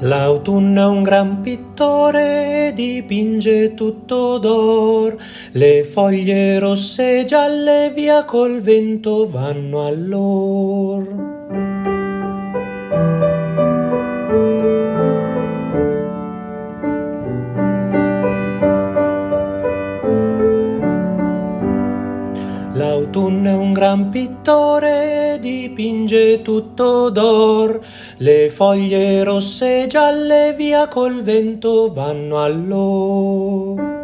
L'autunno è un gran pittore, dipinge tutto d'or, le foglie rosse e gialle via col vento vanno all'or. L'autunno è un gran pittore, dipinge tutto d'or, le foglie rosse e gialle via col vento vanno all'or.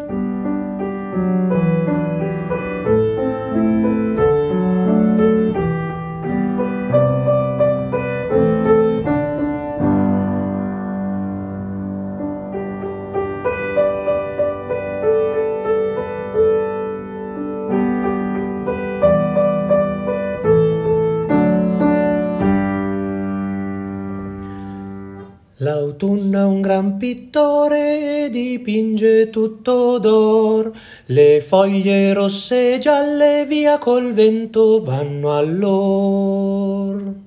L'autunno è un gran pittore, dipinge tutto d'or, le foglie rosse e gialle via col vento vanno all'or.